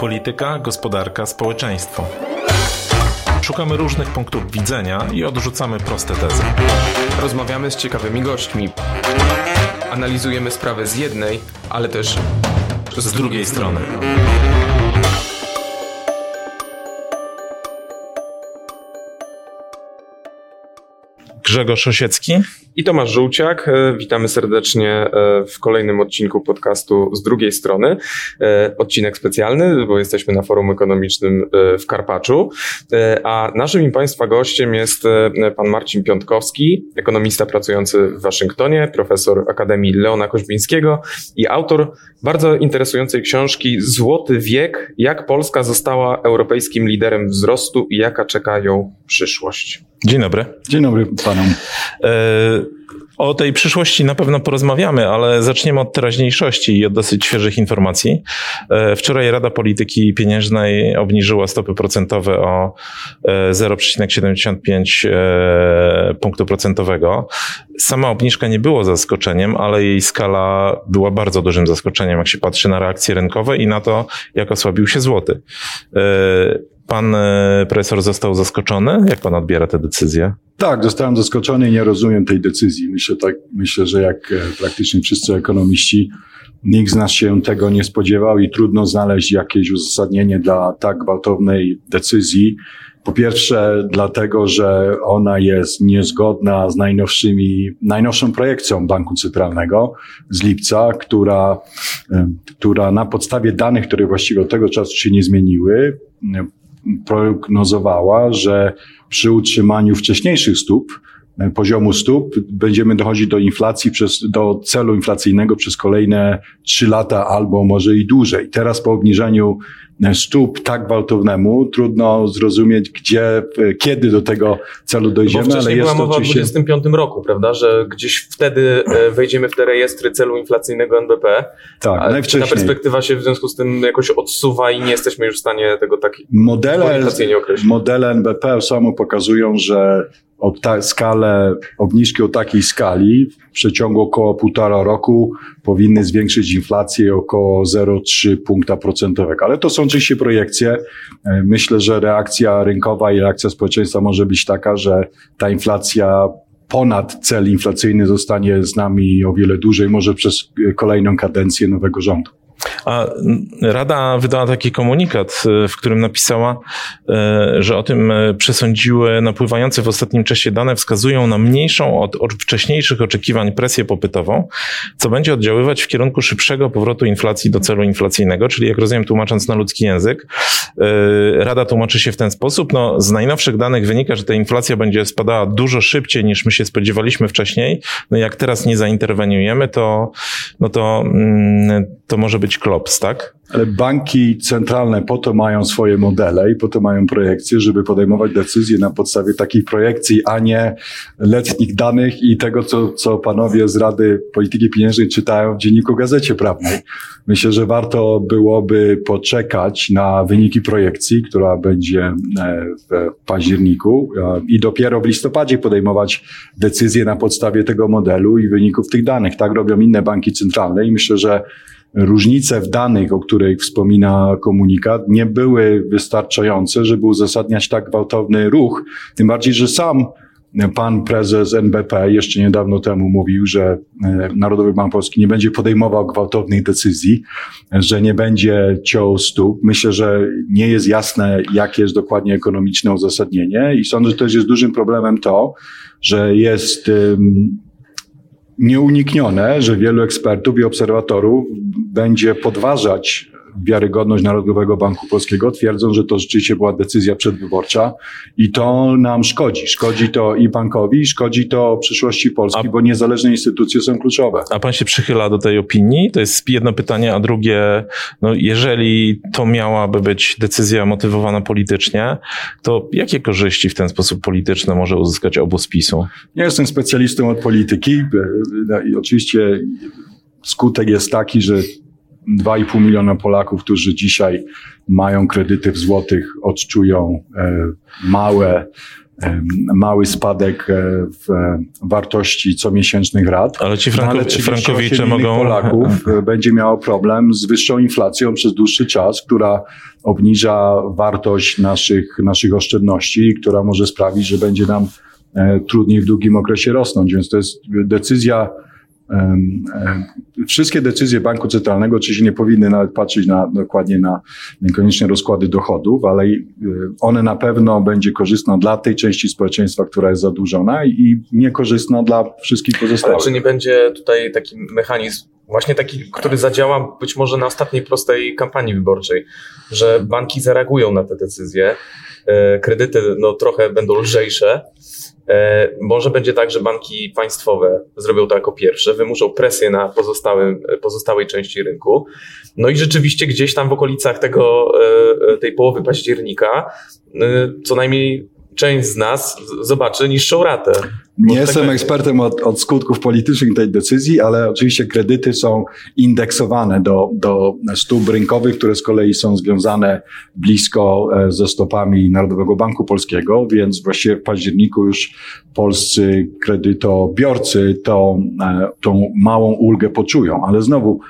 Polityka, gospodarka, społeczeństwo. Szukamy różnych punktów widzenia i odrzucamy proste tezy. Rozmawiamy z ciekawymi gośćmi. Analizujemy sprawę z jednej, ale też z, z drugiej strony. Grzegorz Osiecki i Tomasz Żółciak. E, witamy serdecznie e, w kolejnym odcinku podcastu z drugiej strony. E, odcinek specjalny, bo jesteśmy na forum ekonomicznym w Karpaczu. A naszym i Państwa gościem jest pan Marcin Piątkowski, ekonomista pracujący w Waszyngtonie, profesor Akademii Leona Koźbińskiego i autor bardzo interesującej książki Złoty wiek, jak Polska została europejskim liderem wzrostu i jaka czeka ją przyszłość. Dzień dobry. Dzień dobry panom. E, o tej przyszłości na pewno porozmawiamy, ale zaczniemy od teraźniejszości i od dosyć świeżych informacji. E, wczoraj Rada Polityki Pieniężnej obniżyła stopy procentowe o 0,75 e, punktu procentowego. Sama obniżka nie było zaskoczeniem, ale jej skala była bardzo dużym zaskoczeniem, jak się patrzy na reakcje rynkowe i na to, jak osłabił się złoty. Pan e, profesor został zaskoczony? Jak pan odbiera tę decyzję? Tak, zostałem zaskoczony i nie rozumiem tej decyzji. Myślę, tak, myślę, że jak e, praktycznie wszyscy ekonomiści, nikt z nas się tego nie spodziewał i trudno znaleźć jakieś uzasadnienie dla tak gwałtownej decyzji. Po pierwsze, dlatego, że ona jest niezgodna z najnowszymi, najnowszą projekcją Banku Centralnego z lipca, która, e, która na podstawie danych, które właściwie od tego czasu się nie zmieniły, prognozowała, że przy utrzymaniu wcześniejszych stóp, poziomu stóp, będziemy dochodzić do inflacji przez, do celu inflacyjnego przez kolejne trzy lata albo może i dłużej. Teraz po obniżeniu stóp tak gwałtownemu, trudno zrozumieć, gdzie, kiedy do tego celu dojdziemy, Bo ale jest była mowa oczywiście... o 25 roku, prawda, że gdzieś wtedy e, wejdziemy w te rejestry celu inflacyjnego NBP. Tak, a najwcześniej. Ta perspektywa się w związku z tym jakoś odsuwa i nie jesteśmy już w stanie tego tak modele, określić. Modele NBP samo pokazują, że o ta, skalę, obniżki o takiej skali w przeciągu około półtora roku powinny zwiększyć inflację około 0,3 punkta procentowego. Ale to są oczywiście projekcje. E, myślę, że reakcja rynkowa i reakcja społeczeństwa może być taka, że ta inflacja ponad cel inflacyjny zostanie z nami o wiele dłużej, może przez kolejną kadencję nowego rządu. A Rada wydała taki komunikat, e, w którym napisała, e, że o tym e, przesądziły napływające w ostatnim czasie dane wskazują na mniejszą od, wcześniejszych oczekiwań presję popytową, co będzie oddziaływać w kierunku szybszego powrotu inflacji do celu inflacyjnego, czyli jak rozumiem tłumacząc na ludzki język, Rada tłumaczy się w ten sposób, no z najnowszych danych wynika, że ta inflacja będzie spadała dużo szybciej niż my się spodziewaliśmy wcześniej, no jak teraz nie zainterweniujemy, to, no to, mm, to może być klops, tak? Ale banki centralne po to mają swoje modele i po to mają projekcje, żeby podejmować decyzje na podstawie takich projekcji, a nie letnich danych i tego, co, co panowie z Rady Polityki Pieniężnej czytają w dzienniku Gazecie Prawnej. Myślę, że warto byłoby poczekać na wyniki projekcji, która będzie e, w październiku e, i dopiero w listopadzie podejmować decyzje na podstawie tego modelu i wyników tych danych. Tak robią inne banki centralne i myślę, że różnice w danych, o których wspomina komunikat, nie były wystarczające, żeby uzasadniać tak gwałtowny ruch. Tym bardziej, że sam pan prezes NBP jeszcze niedawno temu mówił, że e, Narodowy Bank Polski nie będzie podejmował gwałtownych decyzji, że nie będzie ciął stóp. Myślę, że nie jest jasne, jakie jest dokładnie ekonomiczne uzasadnienie i sądzę, że też jest dużym problemem to, że jest nieuniknione, że wielu ekspertów i obserwatorów będzie podważać wiarygodność Narodowego Banku Polskiego, twierdzą, że to rzeczywiście była decyzja przedwyborcza i to nam szkodzi. Szkodzi to i bankowi, szkodzi to przyszłości Polski, a, bo niezależne instytucje są kluczowe. A pan się przychyla do tej opinii? To jest jedno pytanie, a drugie, no jeżeli to miałaby być decyzja motywowana politycznie, to jakie korzyści w ten sposób polityczny może uzyskać obóz PiSu? Nie jestem specjalistą od polityki no i oczywiście skutek jest taki, że 2,5 miliona Polaków, którzy dzisiaj mają kredyty w złotych, odczują e, małe mały spadek e, w wartości comiesięcznych rat. Ale ci franko, ale frankowicze mogą... Polaków będzie miało problem z wyższą inflacją przez dłuższy czas, która obniża wartość naszych, naszych oszczędności, która może sprawić, że będzie nam trudniej w długim okresie rosnąć. Więc to jest decyzja Wszystkie decyzje banku centralnego oczywiście nie powinny nawet patrzeć na, dokładnie na niekoniecznie rozkłady dochodów, ale y, one na pewno będzie korzystna dla tej części społeczeństwa, która jest zadłużona i niekorzystna dla wszystkich pozostałych. Ale czy nie będzie tutaj taki mechanizm, właśnie taki, który zadziała być może na ostatniej prostej kampanii wyborczej, że banki zareagują na te decyzje, e, kredyty no, trochę będą lżejsze, E, może będzie tak, że banki państwowe zrobią to jako pierwsze, wymuszą presję na pozostałym, pozostałej części rynku. No i rzeczywiście gdzieś tam w okolicach tego, e, tej połowy października co najmniej część z nas zobaczy niższą ratę. Nie jestem tak ekspertem od, od, skutków politycznych tej decyzji, ale oczywiście kredyty są indeksowane do, do stóp rynkowych, które z kolei są związane blisko e, ze stopami Narodowego Banku Polskiego, więc właściwie w październiku już polscy kredytobiorcy tą, e, tą małą ulgę poczują, ale znowu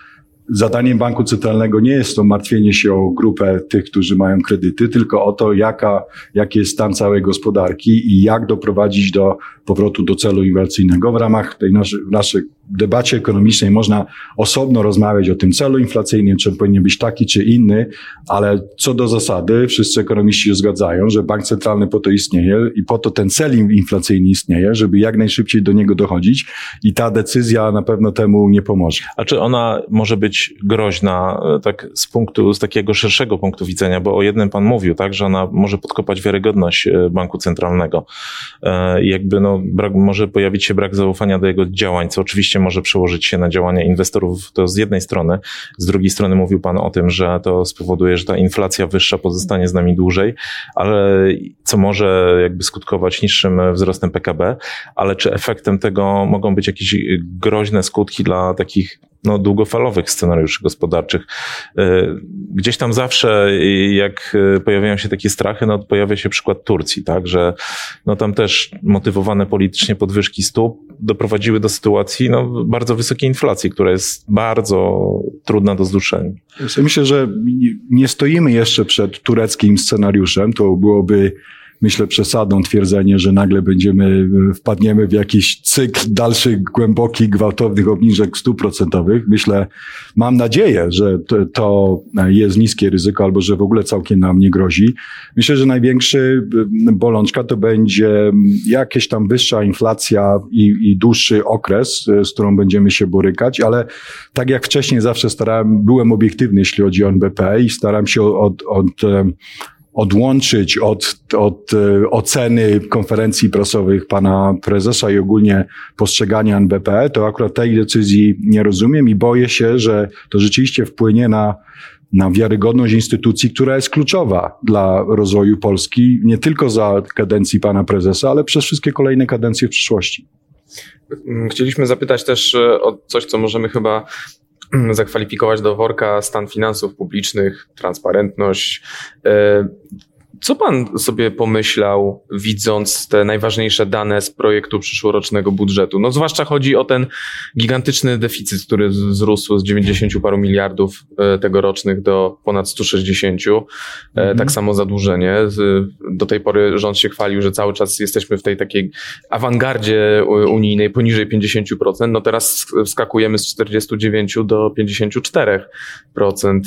zadaniem banku centralnego nie jest to martwienie się o grupę tych, którzy mają kredyty, tylko o to, jaka, jaki jest stan całej gospodarki i jak doprowadzić do powrotu do celu inwestycyjnego. W ramach tej naszej, naszej debacie ekonomicznej można osobno rozmawiać o tym celu inflacyjnym, czy on powinien być taki czy inny, ale co do zasady wszyscy ekonomiści się zgadzają, że bank centralny po to istnieje i po to ten cel inflacyjny istnieje, żeby jak najszybciej do niego dochodzić i ta decyzja na pewno temu nie pomoże. A czy ona może być groźna e, tak z punktu, z takiego szerszego punktu widzenia, bo o jednym pan mówił, tak, że ona może podkopać wiarygodność e, banku centralnego. E, jakby no, brak, może pojawić się brak zaufania do jego działań, co oczywiście może przełożyć się na działania inwestorów. To z jednej strony. Z drugiej strony mówił Pan o tym, że to spowoduje, że ta inflacja wyższa pozostanie z nami dłużej, ale co może jakby skutkować niższym wzrostem PKB, ale czy efektem tego mogą być jakieś groźne skutki dla takich no, długofalowych scenariuszy gospodarczych. E, gdzieś tam zawsze, jak pojawiają się takie strachy, no, pojawia się przykład Turcji, tak, że no, tam też motywowane politycznie podwyżki stóp doprowadziły do sytuacji no, bardzo wysokiej inflacji, która jest bardzo trudna do zduszenia. Myślę, że nie stoimy jeszcze przed tureckim scenariuszem. To byłoby myślę, przesadą twierdzenie, że nagle będziemy, e, wpadniemy w jakiś cykl dalszych, głębokich, gwałtownych obniżek stóp procentowych. Myślę, mam nadzieję, że to, to jest niskie ryzyko albo że w ogóle całkiem nam nie grozi. Myślę, że największy e, bolączka to będzie jakieś tam wyższa inflacja i, i dłuższy okres, e, z którą będziemy się borykać, ale tak jak wcześniej zawsze starałem, byłem obiektywny, jeśli chodzi o NBP i staram się od, od, od odłączyć od, od e, oceny konferencji prasowych pana prezesa i ogólnie postrzegania NBP, to akurat tej decyzji nie rozumiem i boję się, że to rzeczywiście wpłynie na na wiarygodność instytucji, która jest kluczowa dla rozwoju Polski, nie tylko za kadencji pana prezesa, ale przez wszystkie kolejne kadencje w przyszłości. Chcieliśmy zapytać też e, o coś, co możemy chyba zakwalifikować do worka stan finansów publicznych, transparentność. Co pan sobie pomyślał, widząc te najważniejsze dane z projektu przyszłorocznego budżetu? No zwłaszcza chodzi o ten gigantyczny deficyt, który wzrósł z 90 paru miliardów e, tegorocznych do ponad 160. E, mhm. Tak samo zadłużenie. Do tej pory rząd się chwalił, że cały czas jesteśmy w tej takiej awangardzie unijnej poniżej 50%. No teraz skakujemy z 49 do 54%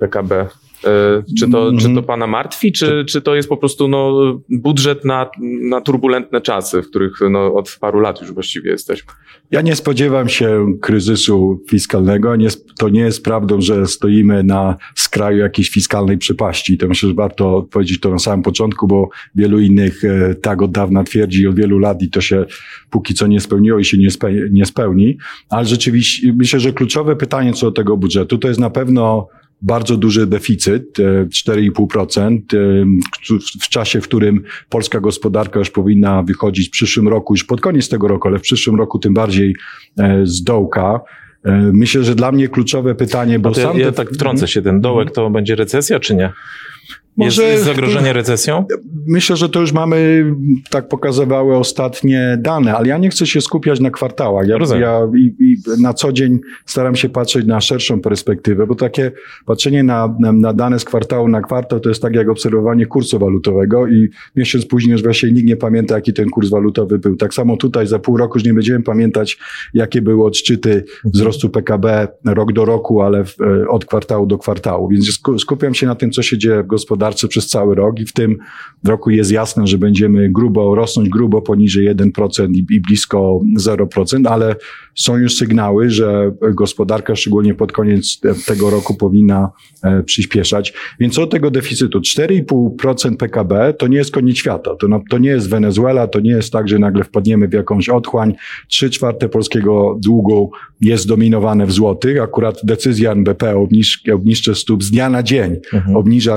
PKB. E, czy to, czy to mhm. pana martwi, czy, czy to jest po prostu no, budżet na, na turbulentne czasy, w których no, od paru lat już właściwie jesteśmy? Ja nie spodziewam się kryzysu fiskalnego. Nie, to nie jest prawdą, że stoimy na skraju jakiejś fiskalnej przepaści. To myślę, że warto powiedzieć to na samym początku, bo wielu innych e, tak od dawna twierdzi od wielu lat i to się póki co nie spełniło i się nie, spe, nie spełni. Ale rzeczywiście myślę, że kluczowe pytanie co do tego budżetu to jest na pewno bardzo duży deficyt, 4,5%, e, w czasie, w którym polska gospodarka już powinna wychodzić w przyszłym roku, już pod koniec tego roku, ale w przyszłym roku tym bardziej e, z dołka. E, myślę, że dla mnie kluczowe pytanie, bo sam... Ja, ja tak wtrącę się, ten dołek to będzie recesja, czy nie? Może jest, jest zagrożenie recesją? Myślę, że to już mamy, tak pokazywały ostatnie dane, ale ja nie chcę się skupiać na kwartałach. Ja, ja i, i na co dzień staram się patrzeć na szerszą perspektywę, bo takie patrzenie na, na, na, dane z kwartału na kwartał to jest tak jak obserwowanie kursu walutowego i miesiąc później już właśnie nikt nie pamięta, jaki ten kurs walutowy był. Tak samo tutaj za pół roku już nie będziemy pamiętać, jakie były odczyty wzrostu PKB rok do roku, ale w, e, od kwartału do kwartału. Więc skupiam się na tym, co się dzieje w gospodarce przez cały rok i w tym roku jest jasne, że będziemy grubo rosnąć grubo poniżej 1% i, i blisko 0%, ale są już sygnały, że gospodarka szczególnie pod koniec tego roku powinna e, przyspieszać. Więc od tego deficytu 4,5% PKB to nie jest koniec świata. To, to nie jest Wenezuela, to nie jest tak, że nagle wpadniemy w jakąś otchłań. Trzy czwarte polskiego długu jest dominowane w złotych. Akurat decyzja NBP o obniżce stóp z dnia na dzień mhm. obniża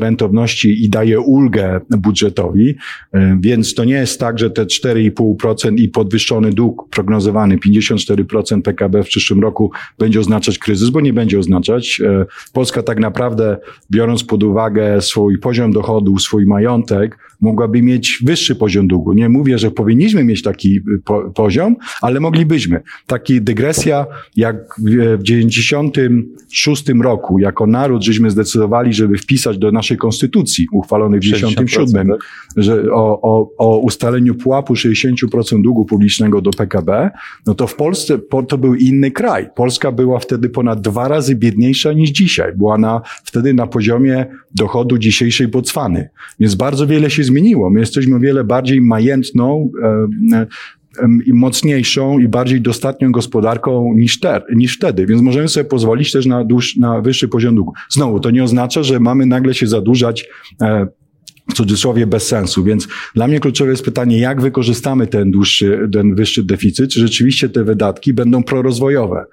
rentowności i daje ulgę budżetowi. E, więc to nie jest tak, że te 4,5% i podwyższony dług prognozowany 54% PKB w przyszłym roku będzie oznaczać kryzys, bo nie będzie oznaczać. E, Polska tak naprawdę, biorąc pod uwagę swój poziom dochodu, swój majątek, mogłaby mieć wyższy poziom długu. Nie mówię, że powinniśmy mieć taki po poziom, ale moglibyśmy. Taki dygresja, jak w 96 roku, jako naród, żeśmy zdecydowali, żeby wpisać do naszej konstytucji, uchwalonej w 97, tak? że o, o, o ustaleniu pułapu 60% długu publicznego do PKB, no to w Polsce to był inny kraj. Polska była wtedy ponad dwa razy biedniejsza niż dzisiaj. Była na, wtedy na poziomie dochodu dzisiejszej Botswany. Więc bardzo wiele się zmieniło. My jesteśmy o wiele bardziej majętną, e, i mocniejszą i bardziej dostatnią gospodarką niż, te, niż wtedy, więc możemy sobie pozwolić też na, dłuż, na wyższy poziom długu. Znowu, to nie oznacza, że mamy nagle się zadłużać e, w cudzysłowie bez sensu. Więc dla mnie kluczowe jest pytanie, jak wykorzystamy ten dłuższy, ten wyższy deficyt, czy rzeczywiście te wydatki będą prorozwojowe.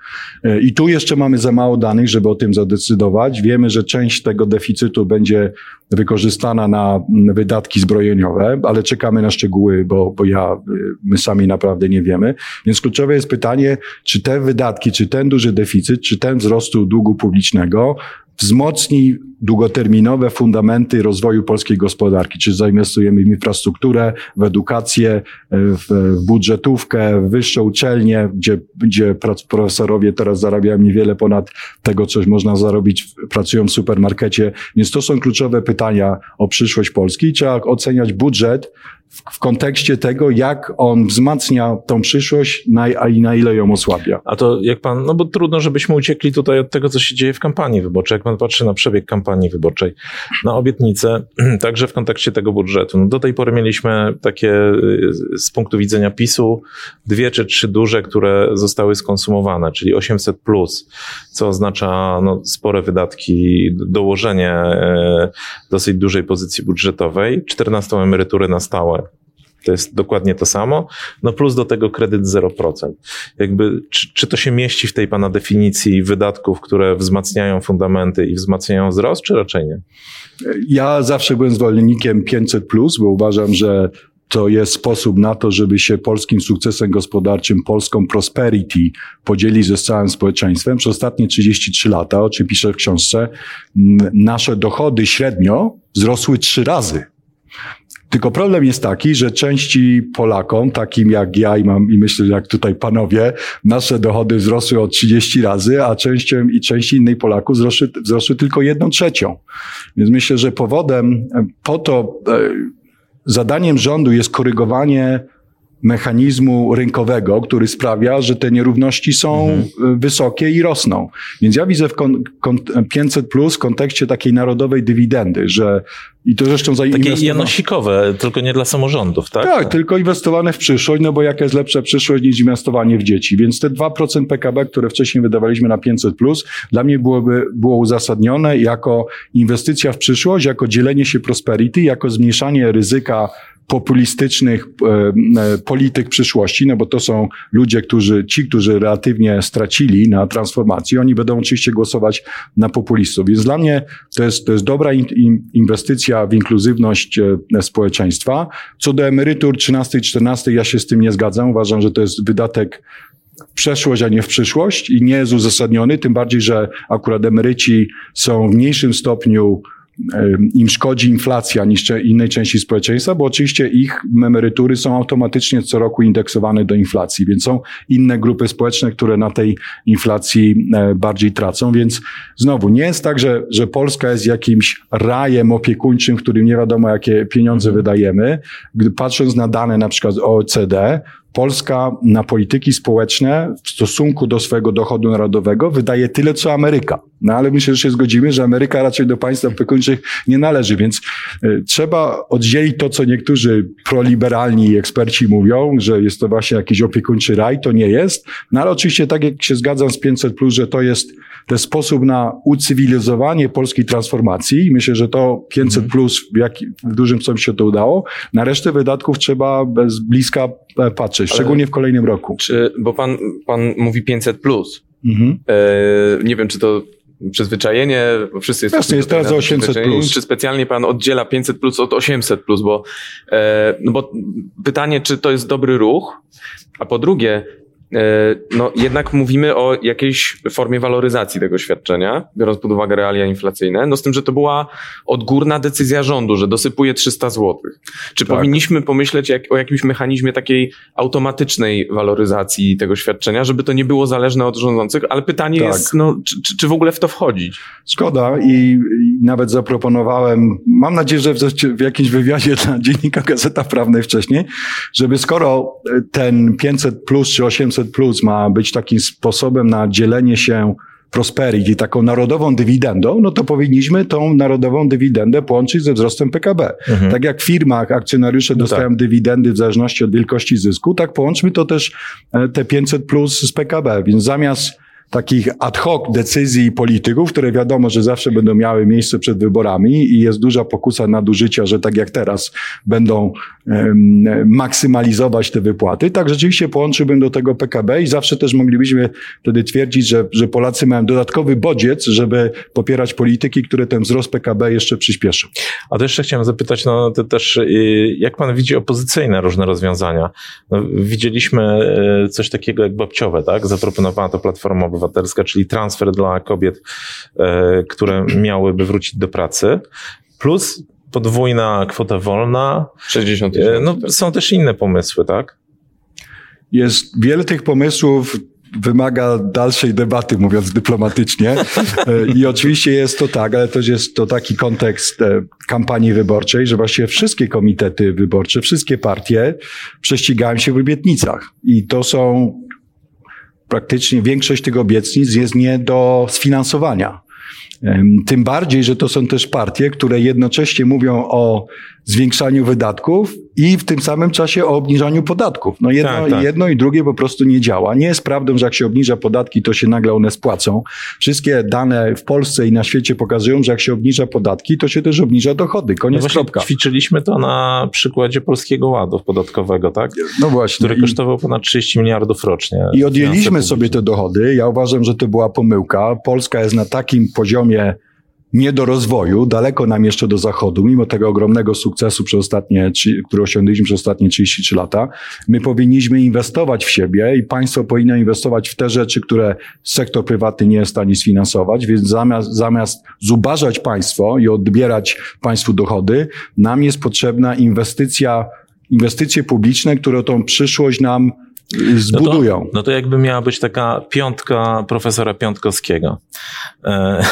E, I tu jeszcze mamy za mało danych, żeby o tym zadecydować. Wiemy, że część tego deficytu będzie wykorzystana na wydatki zbrojeniowe, ale czekamy na szczegóły, bo, bo ja, my sami naprawdę nie wiemy. Więc kluczowe jest pytanie, czy te wydatki, czy ten duży deficyt, czy ten wzrostu długu publicznego wzmocni długoterminowe fundamenty rozwoju polskiej gospodarki. Czy zainwestujemy w infrastrukturę, w edukację, w budżetówkę, w wyższe uczelnie, gdzie, gdzie profesorowie teraz zarabiają niewiele ponad tego, co można zarobić, pracują w supermarkecie. Więc to są kluczowe pytania o przyszłość Polski. Trzeba oceniać budżet w, kontekście tego, jak on wzmacnia tą przyszłość na, a i na ile ją osłabia. A to jak pan, no bo trudno, żebyśmy uciekli tutaj od tego, co się dzieje w kampanii wyborczej. Jak pan patrzy na przebieg kampanii wyborczej, na obietnice, także w kontekście tego budżetu. No do tej pory mieliśmy takie y, z punktu widzenia PiSu dwie czy trzy duże, które zostały skonsumowane, czyli 800 plus, co oznacza no, spore wydatki, dołożenie e, dosyć dużej pozycji budżetowej, 14 emeryturę na stałe to jest dokładnie to samo. No plus do tego kredyt 0%. Jakby, czy, czy to się mieści w tej pana definicji wydatków, które wzmacniają fundamenty i wzmacniają wzrost, czy raczej nie? Ja zawsze byłem zwolennikiem 500, bo uważam, że to jest sposób na to, żeby się polskim sukcesem gospodarczym, polską prosperity podzielić ze całym społeczeństwem. Przez ostatnie 33 lata, o czym piszę w książce, nasze dochody średnio wzrosły trzy razy. Tylko problem jest taki, że części Polakom, takim jak ja i mam, i myślę, jak tutaj panowie, nasze dochody wzrosły o 30 razy, a częścią i części innej Polaków wzrosły, wzrosły tylko jedną trzecią. Więc myślę, że powodem po to, e, zadaniem rządu jest korygowanie mechanizmu rynkowego, który sprawia, że te nierówności są mhm. wysokie i rosną. Więc ja widzę w kon, kon, 500 plus w kontekście takiej narodowej dywidendy, że i to zresztą zainwestowane. Takie janosikowe, tylko nie dla samorządów, tak? Tak, tylko inwestowane w przyszłość, no bo jaka jest lepsza przyszłość niż inwestowanie w dzieci. Więc te 2% PKB, które wcześniej wydawaliśmy na 500, plus, dla mnie byłoby, było uzasadnione jako inwestycja w przyszłość, jako dzielenie się prosperity, jako zmniejszanie ryzyka populistycznych e, e, polityk przyszłości, no bo to są ludzie, którzy, ci, którzy relatywnie stracili na transformacji, oni będą oczywiście głosować na populistów. Więc dla mnie to jest, to jest dobra in, inwestycja w inkluzywność e, społeczeństwa. Co do emerytur 13 i 14, ja się z tym nie zgadzam. Uważam, że to jest wydatek w przeszłość, a nie w przyszłość i nie jest uzasadniony, tym bardziej, że akurat emeryci są w mniejszym stopniu im szkodzi inflacja niż innej części społeczeństwa, bo oczywiście ich emerytury są automatycznie co roku indeksowane do inflacji, więc są inne grupy społeczne, które na tej inflacji e, bardziej tracą, więc znowu nie jest tak, że, że Polska jest jakimś rajem opiekuńczym, w którym nie wiadomo jakie pieniądze wydajemy. Gdy patrząc na dane na przykład OECD, Polska na polityki społeczne w stosunku do swojego dochodu narodowego wydaje tyle, co Ameryka. No ale myślę, że się zgodzimy, że Ameryka raczej do państw opiekuńczych nie należy, więc y, trzeba oddzielić to, co niektórzy proliberalni eksperci mówią, że jest to właśnie jakiś opiekuńczy raj, to nie jest. No ale oczywiście tak jak się zgadzam z 500 plus, że to jest ten sposób na ucywilizowanie polskiej transformacji. Myślę, że to 500 mhm. plus w, jak, w dużym stopniu się to udało. Na resztę wydatków trzeba bez bliska e, szczególnie w kolejnym roku. Czy, bo pan, pan mówi 500 plus. Mhm. E, nie wiem, czy to przyzwyczajenie, bo wszyscy jesteśmy... Jasne, jest teraz 800 plus. Czy specjalnie pan oddziela 500 plus od 800 plus, bo, e, no bo pytanie, czy to jest dobry ruch, a po drugie, no jednak mówimy o jakiejś formie waloryzacji tego świadczenia, biorąc pod uwagę realia inflacyjne, no z tym, że to była odgórna decyzja rządu, że dosypuje 300 zł. Czy tak. powinniśmy pomyśleć jak, o jakimś mechanizmie takiej automatycznej waloryzacji tego świadczenia, żeby to nie było zależne od rządzących, ale pytanie tak. jest, no, czy, czy, czy w ogóle w to wchodzić? Szkoda i, i nawet zaproponowałem, mam nadzieję, że w, w jakimś wywiadzie dla dziennika Gazeta Prawnej wcześniej, żeby skoro ten 500 plus czy 800 500 plus ma być takim sposobem na dzielenie się prosperity, taką narodową dywidendą, no to powinniśmy tą narodową dywidendę połączyć ze wzrostem PKB. Mhm. Tak jak w firmach akcjonariusze no dostają tak. dywidendy w zależności od wielkości zysku, tak połączmy to też e, te 500 plus z PKB. Więc zamiast takich ad hoc decyzji polityków, które wiadomo, że zawsze będą miały miejsce przed wyborami i jest duża pokusa nadużycia, że tak jak teraz będą maksymalizować te wypłaty. Tak, rzeczywiście połączyłbym do tego PKB i zawsze też moglibyśmy wtedy twierdzić, że, że Polacy mają dodatkowy bodziec, żeby popierać polityki, które ten wzrost PKB jeszcze przyspieszą. A to jeszcze chciałem zapytać, no to też, y, jak pan widzi opozycyjne różne rozwiązania? No, widzieliśmy y, coś takiego jak babciowe, tak? Zaproponowała to Platforma Obywatelska, czyli transfer dla kobiet, e, które miałyby wrócić do pracy, plus podwójna kwota wolna. 60 e, tysięcy. No, są też inne pomysły, tak? Jest wiele tych pomysłów, wymaga dalszej debaty, mówiąc dyplomatycznie. E, I oczywiście jest to tak, ale też jest to taki kontekst kampanii wyborczej, że właściwie wszystkie komitety wyborcze, wszystkie partie prześcigają się w obietnicach. I to są praktycznie większość tych obietnic jest nie do sfinansowania. Tym bardziej, że to są też partie, które jednocześnie mówią o zwiększaniu wydatków i w tym samym czasie o obniżaniu podatków. No jedno, tak, tak. jedno i drugie po prostu nie działa. Nie jest prawdą, że jak się obniża podatki, to się nagle one spłacą. Wszystkie dane w Polsce i na świecie pokazują, że jak się obniża podatki, to się też obniża dochody. Koniec no kropka. Ćwiczyliśmy to na przykładzie Polskiego Ładu podatkowego, tak? No właśnie. Który kosztował ponad 30 miliardów rocznie. I odjęliśmy sobie te dochody. Ja uważam, że to była pomyłka. Polska jest na takim poziomie nie do rozwoju, daleko nam jeszcze do zachodu, mimo tego ogromnego sukcesu, przez ostatnie, który osiągnęliśmy przez ostatnie 33 lata. My powinniśmy inwestować w siebie i państwo powinno inwestować w te rzeczy, które sektor prywatny nie jest w stanie sfinansować, więc zamiast, zamiast zubażać państwo i odbierać państwu dochody, nam jest potrzebna inwestycja, inwestycje publiczne, które tą przyszłość nam zbudują. No to, no to jakby miała być taka piątka profesora Piątkowskiego. E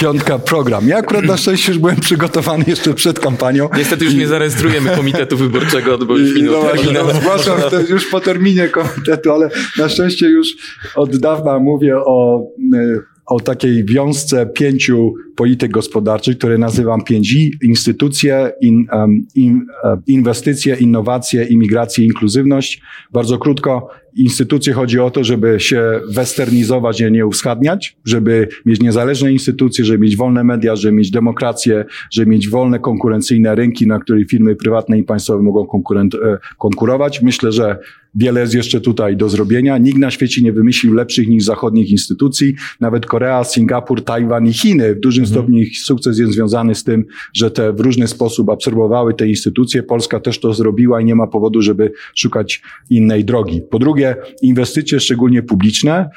Piątka program. Ja akurat na szczęście już byłem przygotowany jeszcze przed kampanią. Niestety już nie zarejestrujemy komitetu wyborczego, bo już. No właśnie, no, zgłaszam już po terminie komitetu, ale na szczęście już od dawna mówię o y, o takiej wiązce pięciu polityk gospodarczych, które nazywam 5I, instytucje, in, in, inwestycje, innowacje, imigrację, inkluzywność. Bardzo krótko, instytucje chodzi o to, żeby się westernizować, a nie uschadniać, żeby mieć niezależne instytucje, żeby mieć wolne media, żeby mieć demokrację, żeby mieć wolne, konkurencyjne rynki, na których firmy prywatne i państwowe mogą e, konkurować. Myślę, że wiele jest jeszcze tutaj do zrobienia. Nikt na świecie nie wymyślił lepszych niż zachodnich instytucji. Nawet Korea, Singapur, Tajwan i Chiny w dużym mhm. stopniu ich sukces jest związany z tym, że te w różny sposób absorbowały te instytucje. Polska też to zrobiła i nie ma powodu, żeby szukać innej drogi. Po drugie, inwestycje, szczególnie publiczne.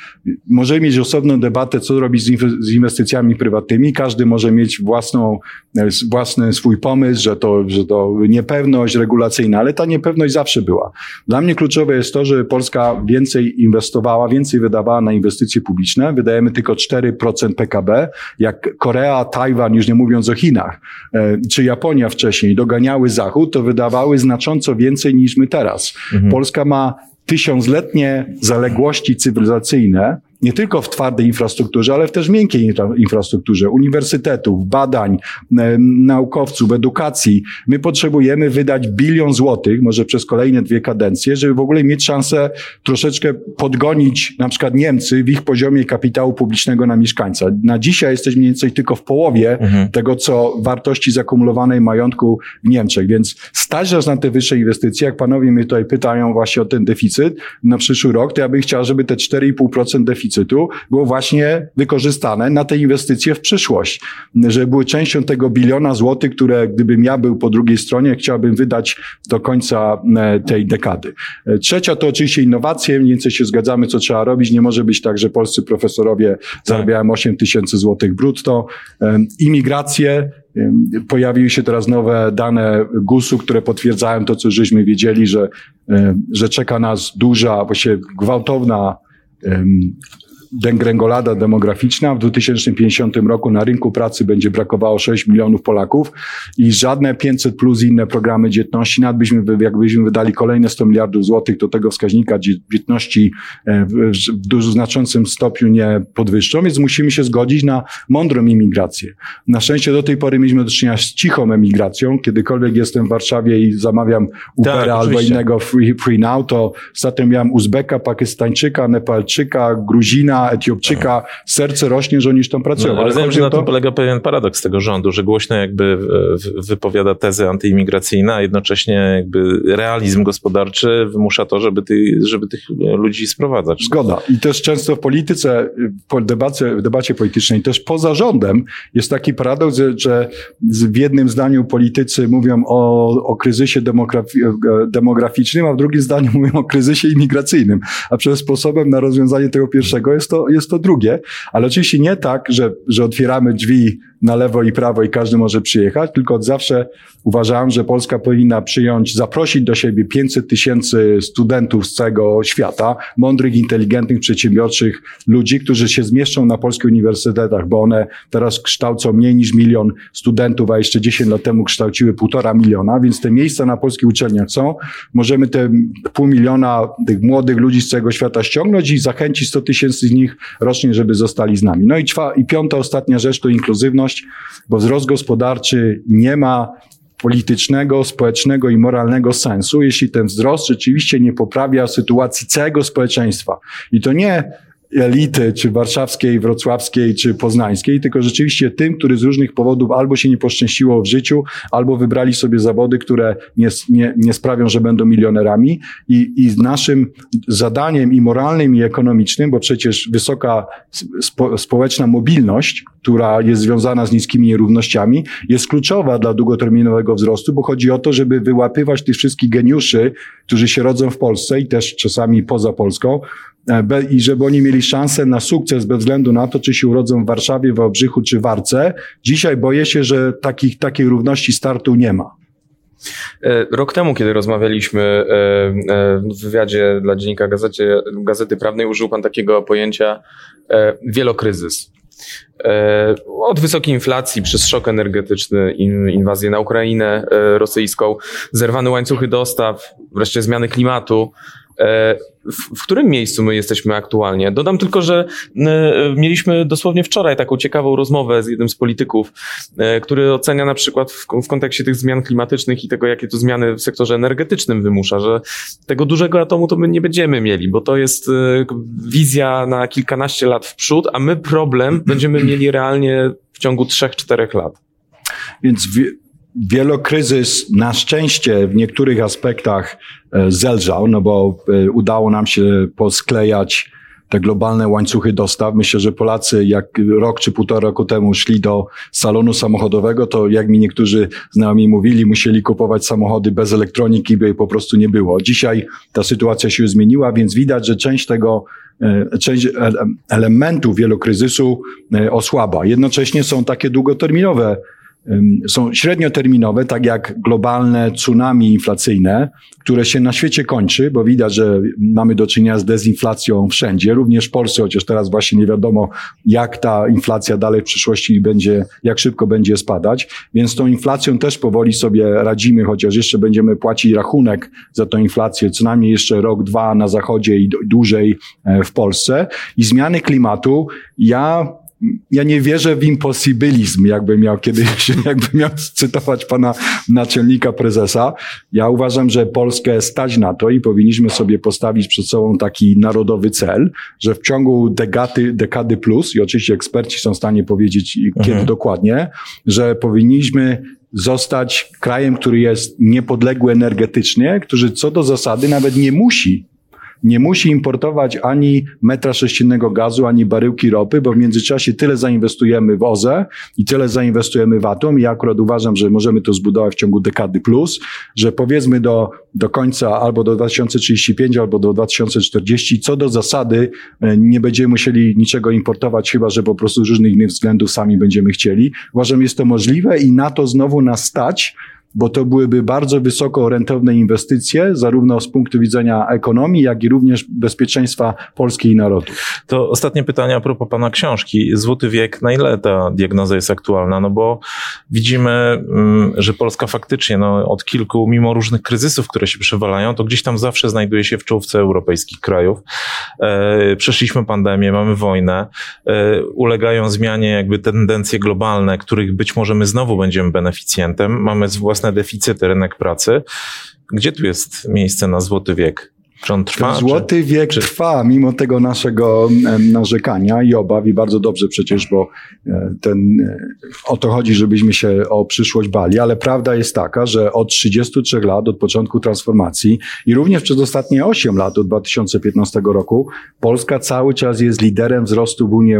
Możemy mieć osobną debatę, co robić z inwestycjami prywatnymi. Każdy może mieć własną, e, własny swój pomysł, że to, że to niepewność regulacyjna, ale ta niepewność zawsze była. Dla mnie kluczowe jest to, że Polska więcej inwestowała, więcej wydawała na inwestycje publiczne. Wydajemy tylko 4% PKB. Jak Korea, Tajwan, już nie mówiąc o Chinach, e, czy Japonia wcześniej doganiały Zachód, to wydawały znacząco więcej niż my teraz. Mhm. Polska ma tysiącletnie zaległości cywilizacyjne, nie tylko w twardej infrastrukturze, ale w też miękkiej infrastrukturze uniwersytetów, badań, naukowców, edukacji. My potrzebujemy wydać bilion złotych, może przez kolejne dwie kadencje, żeby w ogóle mieć szansę troszeczkę podgonić na przykład Niemcy w ich poziomie kapitału publicznego na mieszkańca. Na dzisiaj jesteśmy mniej więcej tylko w połowie mhm. tego, co wartości zakumulowanej majątku w Niemczech, więc stać nas na te wyższe inwestycje. Jak panowie mnie tutaj pytają właśnie o ten deficyt na przyszły rok, to ja bym chciał, żeby te 4,5% deficytu deficytu było właśnie wykorzystane na te inwestycje w przyszłość, że były częścią tego biliona złotych, które gdybym ja był po drugiej stronie, chciałbym wydać do końca e, tej dekady. E, trzecia to oczywiście innowacje, mniej więcej się zgadzamy, co trzeba robić. Nie może być tak, że polscy profesorowie tak. zarabiają 8 tysięcy złotych brutto. Imigracje, Pojawiły się teraz nowe dane GUS-u, które potwierdzają to, co żeśmy wiedzieli, że, że czeka nas duża, właściwie gwałtowna degrengolada demograficzna. W 2050 roku na rynku pracy będzie brakowało 6 milionów Polaków i żadne 500 plus inne programy dzietności, nawet byśmy, jakbyśmy wydali kolejne 100 miliardów złotych, to tego wskaźnika dzietności e, w dużo znaczącym stopniu nie podwyższą, więc musimy się zgodzić na mądrą imigrację. Na szczęście do tej pory mieliśmy do czynienia z cichą emigracją. Kiedykolwiek jestem w Warszawie i zamawiam Ubera tak, albo innego free, free Now, to ostatnio miałem Uzbeka, Pakistańczyka, Nepalczyka, Gruzina, Etiopczyka, serce rośnie, że oni już tam pracują. No, ale wiem, że na to... tym polega pewien paradoks tego rządu, że głośno jakby wypowiada tezy antyimigracyjne, a jednocześnie jakby realizm gospodarczy wymusza to, żeby, ty, żeby tych ludzi sprowadzać. Zgoda. I też często w polityce, w debacie, w debacie politycznej, też poza rządem jest taki paradoks, że w jednym zdaniu politycy mówią o, o kryzysie demografi demograficznym, a w drugim zdaniu mówią o kryzysie imigracyjnym. A przez sposobem na rozwiązanie tego pierwszego jest to, jest to drugie, ale oczywiście nie tak, że, że otwieramy drzwi na lewo i prawo i każdy może przyjechać, tylko od zawsze uważałem, że Polska powinna przyjąć, zaprosić do siebie 500 tysięcy studentów z całego świata, mądrych, inteligentnych, przedsiębiorczych ludzi, którzy się zmieszczą na polskich uniwersytetach, bo one teraz kształcą mniej niż milion studentów, a jeszcze 10 lat temu kształciły półtora miliona, więc te miejsca na polskich uczelniach są. Możemy te pół miliona tych młodych ludzi z całego świata ściągnąć i zachęcić 100 tysięcy z nich rocznie, żeby zostali z nami. No i, czwa, i piąta, ostatnia rzecz to inkluzywność, bo wzrost gospodarczy nie ma politycznego, społecznego i moralnego sensu, jeśli ten wzrost rzeczywiście nie poprawia sytuacji całego społeczeństwa. I to nie elity, czy warszawskiej, wrocławskiej, czy poznańskiej, tylko rzeczywiście tym, który z różnych powodów albo się nie poszczęściło w życiu, albo wybrali sobie zawody, które nie, nie, nie sprawią, że będą milionerami. I, I naszym zadaniem i moralnym, i ekonomicznym, bo przecież wysoka spo, społeczna mobilność, która jest związana z niskimi nierównościami, jest kluczowa dla długoterminowego wzrostu, bo chodzi o to, żeby wyłapywać tych wszystkich geniuszy, którzy się rodzą w Polsce i też czasami poza Polską, i żeby oni mieli szansę na sukces bez względu na to, czy się urodzą w Warszawie, w Wałbrzychu czy Warce. Dzisiaj boję się, że takich, takiej równości startu nie ma. E, rok temu, kiedy rozmawialiśmy e, w wywiadzie dla Dziennika Gazety, Gazety Prawnej, użył Pan takiego pojęcia wielokryzys. Od wysokiej inflacji przez szok energetyczny, inwazję na Ukrainę rosyjską, zerwane łańcuchy dostaw, wreszcie zmiany klimatu, E, w, w, którym miejscu my jesteśmy aktualnie? Dodam tylko, że e, mieliśmy dosłownie wczoraj taką ciekawą rozmowę z jednym z polityków, e, który ocenia na przykład w, w kontekście tych zmian klimatycznych i tego, jakie to zmiany w sektorze energetycznym wymusza, że tego dużego atomu to my nie będziemy mieli, bo to jest wizja na kilkanaście lat w przód, a my problem będziemy mieli realnie w ciągu trzech, czterech lat. Więc wielokryzys na szczęście w niektórych aspektach e, zelżał, no bo e, udało nam się posklejać te globalne łańcuchy dostaw. Myślę, że Polacy jak rok czy półtora roku temu szli do salonu samochodowego, to jak mi niektórzy znajomi mówili, musieli kupować samochody bez elektroniki, by jej po prostu nie było. Dzisiaj ta sytuacja się zmieniła, więc widać, że część tego e, część elementów wielokryzysu osłaba. Jednocześnie są takie długoterminowe są średnioterminowe, tak jak globalne tsunami inflacyjne, które się na świecie kończy, bo widać, że mamy do czynienia z dezinflacją wszędzie, również w Polsce, chociaż teraz właśnie nie wiadomo, jak ta inflacja dalej w przyszłości będzie, jak szybko będzie spadać. Więc tą inflacją też powoli sobie radzimy, chociaż jeszcze będziemy płacić rachunek za tą inflację, co najmniej jeszcze rok, dwa na zachodzie i dłużej e, w Polsce. I zmiany klimatu, ja ja nie wierzę w imposybilizm, jakby miał kiedyś, jakby miał cytować pana naczelnika prezesa. Ja uważam, że Polskę stać na to i powinniśmy sobie postawić przed sobą taki narodowy cel, że w ciągu dekady, dekady plus, i oczywiście eksperci są w stanie powiedzieć kiedy mhm. dokładnie, że powinniśmy zostać krajem, który jest niepodległy energetycznie, który co do zasady nawet nie musi nie musi importować ani metra sześciennego gazu, ani baryłki ropy, bo w międzyczasie tyle zainwestujemy w OZE i tyle zainwestujemy w atom. Ja akurat uważam, że możemy to zbudować w ciągu dekady plus, że powiedzmy do, do końca albo do 2035, albo do 2040, co do zasady e, nie będziemy musieli niczego importować, chyba że po prostu z różnych innych względów sami będziemy chcieli. Uważam, jest to możliwe i na to znowu nas stać, bo to byłyby bardzo wysoko rentowne inwestycje, zarówno z punktu widzenia ekonomii, jak i również bezpieczeństwa Polski i narodu. To ostatnie pytanie a propos pana książki. Złoty wiek, na ile ta diagnoza jest aktualna? No bo widzimy, mm, że Polska faktycznie no, od kilku, mimo różnych kryzysów, które się przewalają, to gdzieś tam zawsze znajduje się w czołówce europejskich krajów. E, przeszliśmy pandemię, mamy wojnę, e, ulegają zmianie jakby tendencje globalne, których być może my znowu będziemy beneficjentem. Mamy własne mocne deficyty rynek pracy. Gdzie tu jest miejsce na złoty wiek? Czy on trwa? Złoty czy, wiek czy... trwa, mimo tego naszego narzekania i obaw i bardzo dobrze przecież, bo e, ten, e, o to chodzi, żebyśmy się o przyszłość bali, ale prawda jest taka, że od 33 lat, od początku transformacji i również przez ostatnie 8 lat, od 2015 roku, Polska cały czas jest liderem wzrostu w, Unii,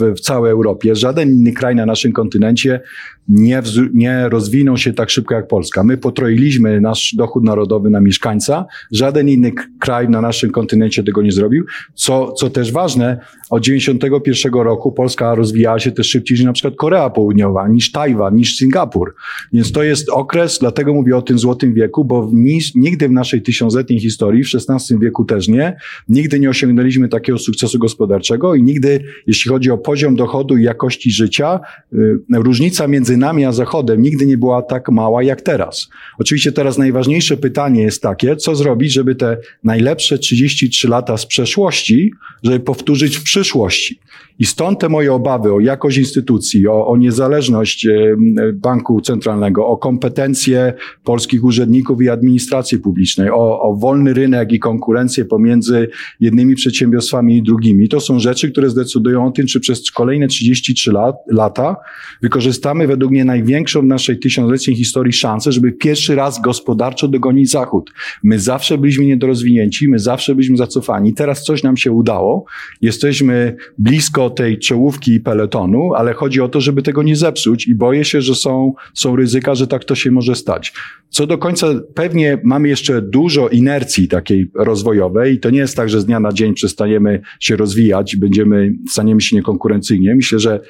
w, w całej Europie. Żaden inny kraj na naszym kontynencie nie, nie się tak szybko jak Polska. My potroiliśmy nasz dochód narodowy na mieszkańca. Żaden inny kraj na naszym kontynencie tego nie zrobił. Co, co też ważne, od 91 roku Polska rozwijała się też szybciej niż na przykład Korea Południowa, niż Tajwan, niż Singapur. Więc to jest okres, dlatego mówię o tym złotym wieku, bo w, nigdy w naszej tysiącletniej historii, w XVI wieku też nie, nigdy nie osiągnęliśmy takiego sukcesu gospodarczego i nigdy, jeśli chodzi o poziom dochodu i jakości życia, y, różnica między nami a Zachodem nigdy nie była tak mała jak teraz. Oczywiście teraz najważniejsze pytanie jest takie, co zrobić, żeby te najlepsze 33 lata z przeszłości, żeby powtórzyć w przyszłości. I stąd te moje obawy o jakość instytucji, o, o niezależność banku centralnego, o kompetencje polskich urzędników i administracji publicznej, o, o wolny rynek i konkurencję pomiędzy jednymi przedsiębiorstwami i drugimi. To są rzeczy, które zdecydują o tym, czy przez kolejne 33 lat, lata wykorzystamy według mnie największą w naszej tysiącletniej historii szansę, żeby pierwszy raz gospodarczo dogonić Zachód. My zawsze byliśmy niedorozwinięci, my zawsze byliśmy zacofani. Teraz coś nam się udało. Jesteśmy blisko tej czołówki i peletonu, ale chodzi o to, żeby tego nie zepsuć i boję się, że są, są ryzyka, że tak to się może stać. Co do końca, pewnie mamy jeszcze dużo inercji takiej rozwojowej i to nie jest tak, że z dnia na dzień przestaniemy się rozwijać, będziemy, staniemy się niekonkurencyjnie. Myślę, że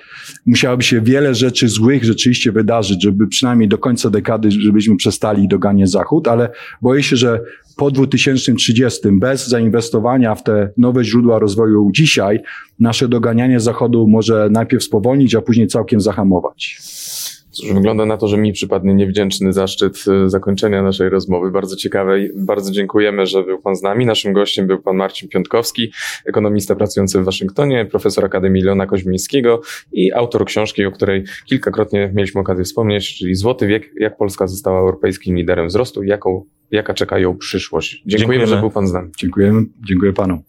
musiałoby się wiele rzeczy złych rzeczywiście wydarzyć, żeby przynajmniej do końca dekady, żebyśmy przestali doganiać Zachód, ale boję się, że po 2030 bez zainwestowania w te nowe źródła rozwoju dzisiaj, nasze doganianie Zachodu może najpierw spowolnić, a później całkiem zahamować. Cóż, wygląda na to, że mi przypadnie niewdzięczny zaszczyt e, zakończenia naszej rozmowy. Bardzo ciekawej. Bardzo dziękujemy, że był Pan z nami. Naszym gościem był Pan Marcin Piątkowski, ekonomista pracujący w Waszyngtonie, profesor Akademii Leona Koźmińskiego i autor książki, o której kilkakrotnie mieliśmy okazję wspomnieć, czyli Złoty wiek, jak Polska została europejskim liderem wzrostu, jaką, jaka czeka ją przyszłość. Dziękujemy, Dziękujemy. że był Pan z nami. Dziękujemy. Dziękuję Panu.